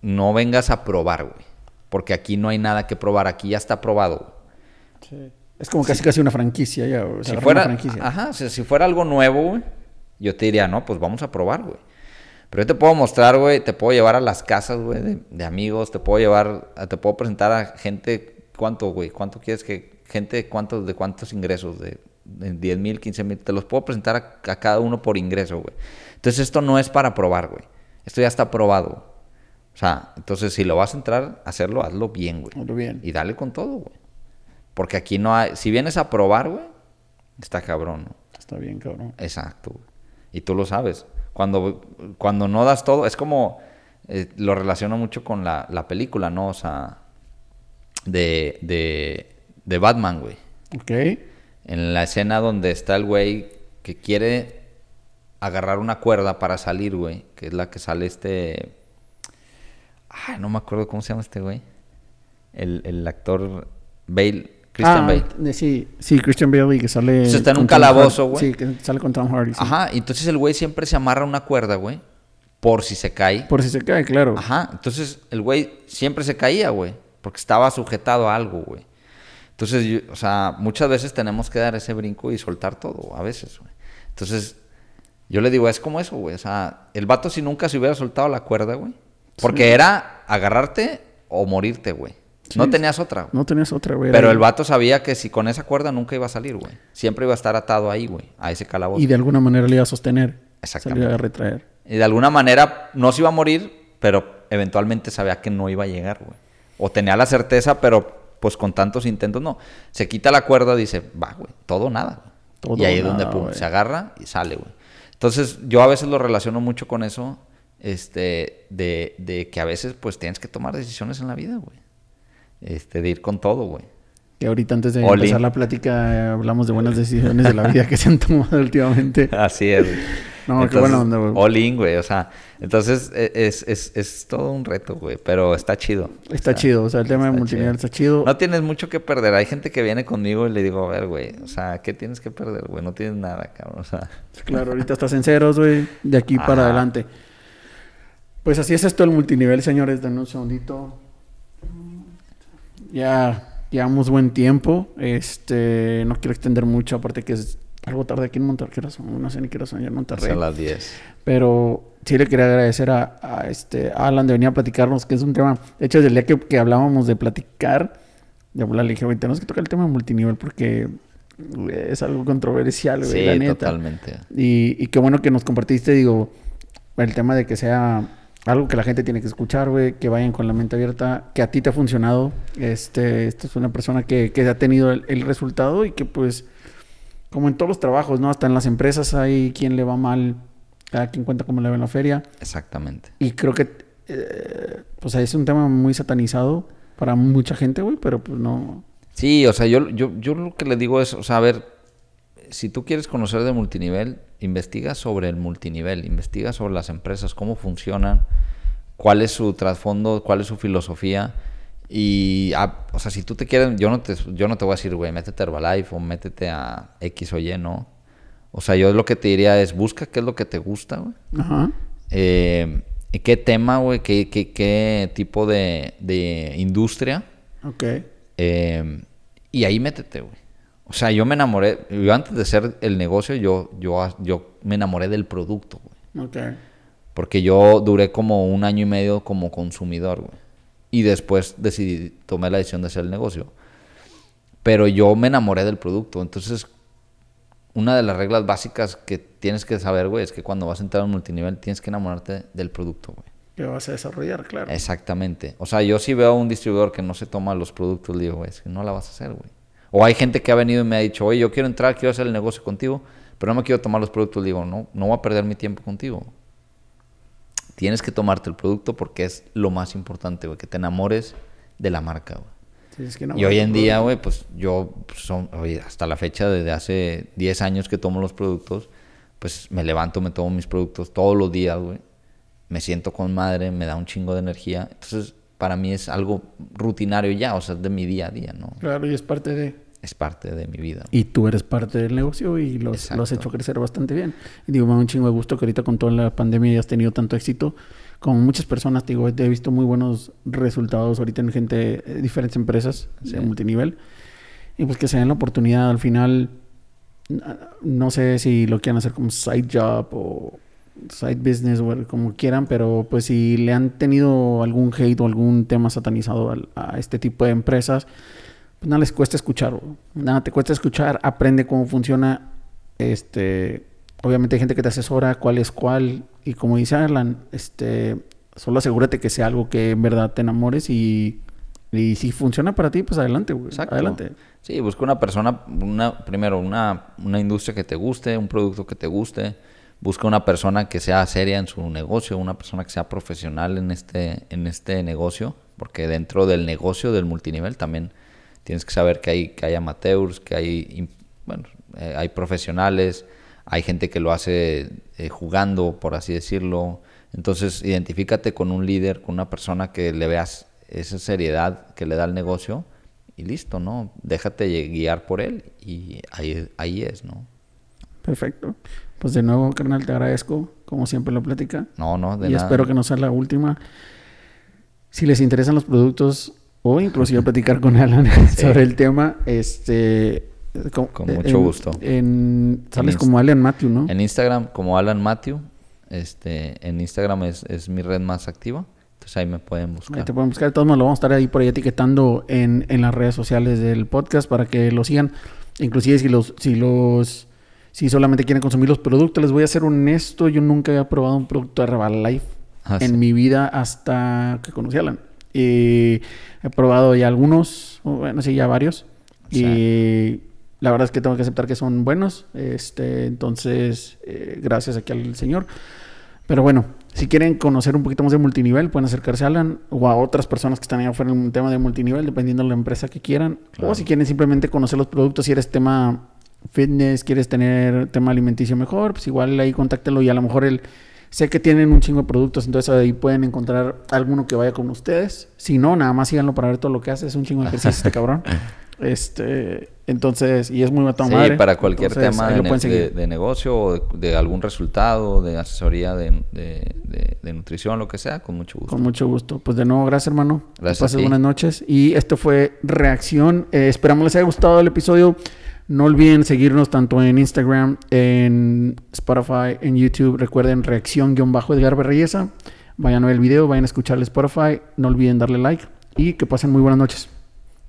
no vengas a probar, güey porque aquí no hay nada que probar, aquí ya está probado. Sí. Es como casi casi una franquicia ya. si fuera, Ajá, si fuera algo nuevo, güey, yo te diría, no, pues vamos a probar, güey. Pero yo te puedo mostrar, güey, te puedo llevar a las casas, güey, de, amigos, te puedo llevar, te puedo presentar a gente, ¿cuánto, güey? ¿Cuánto quieres que, gente, cuántos, de cuántos ingresos? De, de 10 mil, 15 mil, te los puedo presentar a, a cada uno por ingreso, güey. Entonces esto no es para probar, güey. Esto ya está probado. O sea, entonces si lo vas a entrar hacerlo, hazlo bien, güey. Hazlo bien. Y dale con todo, güey. Porque aquí no hay. Si vienes a probar, güey, está cabrón, ¿no? Está bien, cabrón. Exacto, güey. Y tú lo sabes. Cuando, cuando no das todo, es como. Eh, lo relaciono mucho con la, la, película, ¿no? O sea, de, de, de Batman, güey. Ok. En la escena donde está el güey que quiere agarrar una cuerda para salir, güey, que es la que sale este Ay, no me acuerdo cómo se llama este güey. El, el actor Bale. Christian ah, Bale. Sí, sí, Christian Bale y que sale. Entonces está en un calabozo, güey. Sí, que sale con Tom Hardy. Ajá, entonces el güey siempre se amarra una cuerda, güey. Por si se cae. Por si se cae, claro. Ajá, entonces el güey siempre se caía, güey. Porque estaba sujetado a algo, güey. Entonces, o sea, muchas veces tenemos que dar ese brinco y soltar todo, a veces, güey. Entonces, yo le digo, es como eso, güey. O sea, el vato si nunca se hubiera soltado la cuerda, güey porque era agarrarte o morirte, güey. No tenías otra. No tenías otra, güey. Pero el vato sabía que si con esa cuerda nunca iba a salir, güey. Siempre iba a estar atado ahí, güey, a ese calabozo. Y de alguna manera le iba a sostener. Exactamente. Se le iba a retraer. Y de alguna manera no se iba a morir, pero eventualmente sabía que no iba a llegar, güey. O tenía la certeza, pero pues con tantos intentos no. Se quita la cuerda, dice, va, güey, todo nada. Todo y ahí es donde pum, se agarra y sale, güey. Entonces yo a veces lo relaciono mucho con eso este, de, de, que a veces pues tienes que tomar decisiones en la vida, güey. Este, de ir con todo, güey. Que ahorita antes de empezar la plática hablamos de buenas decisiones de la vida que se han tomado *laughs* últimamente. Así es. No, qué buena onda, güey. All in, güey. O sea, entonces e, es, es, es todo un reto, güey. Pero está chido. Está chido. O sea, el tema de multinivel está chido. No tienes mucho que perder. Hay gente que viene conmigo y le digo, a ver, güey. O sea, ¿qué tienes que perder, güey? No tienes nada, cabrón. O sea. Claro, ahorita estás en ceros, güey. De aquí para adelante. Pues así es esto el multinivel, señores. Denme un segundito. Ya llevamos buen tiempo. Este, no quiero extender mucho, aparte que es algo tarde aquí en Monterrey. No sé ni qué son ya en Monterrey. Son las 10. Pero sí le quería agradecer a, a este, a Alan de venir a platicarnos, que es un tema. De hecho, desde el día que, que hablábamos de platicar, de hablar, le dije, güey, tenemos que tocar el tema de multinivel porque es algo controversial, güey, Sí, la neta. totalmente. Y, y qué bueno que nos compartiste, digo, el tema de que sea algo que la gente tiene que escuchar, güey, que vayan con la mente abierta, que a ti te ha funcionado. Este, esta es una persona que, que ha tenido el, el resultado y que pues, como en todos los trabajos, ¿no? Hasta en las empresas hay quien le va mal, cada quien cuenta cómo le va en la feria. Exactamente. Y creo que, eh, pues es un tema muy satanizado para mucha gente, güey, pero pues no. Sí, o sea, yo, yo, yo lo que le digo es, o sea, a ver, si tú quieres conocer de multinivel, investiga sobre el multinivel, investiga sobre las empresas, cómo funcionan, cuál es su trasfondo, cuál es su filosofía. Y, ah, o sea, si tú te quieres, yo no te, yo no te voy a decir, güey, métete a Herbalife o métete a X o Y, ¿no? O sea, yo lo que te diría es, busca qué es lo que te gusta, güey. Ajá. Eh, qué tema, güey, qué, qué, qué tipo de, de industria. Ok. Eh, y ahí métete, güey. O sea, yo me enamoré, yo antes de ser el negocio, yo, yo, yo me enamoré del producto, güey. Ok. Porque yo duré como un año y medio como consumidor, güey. Y después decidí, tomé la decisión de hacer el negocio. Pero yo me enamoré del producto. Entonces, una de las reglas básicas que tienes que saber, güey, es que cuando vas a entrar a un multinivel tienes que enamorarte del producto, güey. Que vas a desarrollar, claro. Exactamente. O sea, yo si veo a un distribuidor que no se toma los productos, le digo, güey, es que no la vas a hacer, güey. O hay gente que ha venido y me ha dicho, oye, yo quiero entrar, quiero hacer el negocio contigo, pero no me quiero tomar los productos. Le digo, no, no voy a perder mi tiempo contigo. Tienes que tomarte el producto porque es lo más importante, güey, que te enamores de la marca, güey. Sí, es que Y hoy en día, güey, pues yo, pues, son, oye, hasta la fecha, desde hace 10 años que tomo los productos, pues me levanto, me tomo mis productos todos los días, güey. Me siento con madre, me da un chingo de energía. Entonces, para mí es algo rutinario ya, o sea, es de mi día a día, ¿no? Claro, y es parte de... Es parte de mi vida. Y tú eres parte del negocio y lo has hecho crecer bastante bien. Y digo, me da un chingo de gusto que ahorita con toda la pandemia hayas tenido tanto éxito. Con muchas personas, te digo, he visto muy buenos resultados ahorita en gente, eh, diferentes empresas Sí. de multinivel. Y pues que se den la oportunidad al final, na- no sé si lo quieran hacer como side job o side business o como quieran, pero pues si le han tenido algún hate o algún tema satanizado al- a, este tipo de empresas, pues nada les cuesta escuchar, bro. nada te cuesta escuchar, aprende cómo funciona, este, obviamente hay gente que te asesora cuál es cuál y como dice Alan, este, solo asegúrate que sea algo que en verdad te enamores y, y si funciona para ti, pues adelante, güey, Exacto. adelante. Sí, busca una persona, una, primero una, una industria que te guste, un producto que te guste. Busca una persona que sea seria en su negocio, una persona que sea profesional en este, en este negocio, porque dentro del negocio del multinivel también tienes que saber que hay, que hay amateurs, que hay, bueno, eh, hay profesionales, hay gente que lo hace eh, jugando, por así decirlo. Entonces, identifícate con un líder, con una persona que le veas esa seriedad que le da al negocio y listo, ¿no? Déjate guiar por él y ahí, ahí es, ¿no? Perfecto. Pues de nuevo, carnal, te agradezco, como siempre lo platica. No, no, de y nada. espero que no sea la última. Si les interesan los productos o inclusive platicar con Alan *laughs* sobre el tema, este... Con, Con mucho gusto. En, sales En como Alan Matthew, ¿no? En Instagram, como Alan Matthew, este, en Instagram es, es mi red más activa. Entonces ahí me pueden Ahí buscar. te pueden buscar. De todos modos, lo vamos a estar ahí por ahí etiquetando en, en las redes sociales del podcast para que lo sigan. Inclusive si los, si los, si solamente quieren consumir los productos, les voy a ser honesto, yo nunca había probado un producto de Herbalife Ah, en sí. mi vida hasta que conocí a Alan. Y he probado ya algunos, bueno, sí, ya varios. Sí. Y la verdad es que tengo que aceptar que son buenos. Este, entonces, eh, gracias aquí al señor. Pero bueno, si quieren conocer un poquito más de multinivel, pueden acercarse a Alan o a otras personas que están allá afuera en un tema de multinivel, dependiendo de la empresa que quieran. Claro. O si quieren simplemente conocer los productos, si eres tema fitness, quieres tener tema alimenticio mejor, pues igual ahí contáctelo y a lo mejor él... Sé que tienen un chingo de productos, entonces ahí pueden encontrar alguno que vaya con ustedes. Si no, nada más síganlo para ver todo lo que hace. Es un chingo de ejercicio este cabrón. *laughs* Este, entonces, y es muy sí, para cualquier tema de, negocio o de, algún resultado, de asesoría de, nutrición, lo que sea, con mucho gusto. Con mucho gusto. Pues de nuevo, gracias, hermano. Gracias. buenas noches. Y esto fue Reacción. Eh, esperamos les haya gustado el episodio. No olviden seguirnos tanto en Instagram, en Spotify, en YouTube. Recuerden reacción-edgar Berreyesa. Vayan a ver el video, vayan a escuchar el Spotify. No olviden darle like y que pasen muy buenas noches.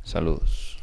Saludos.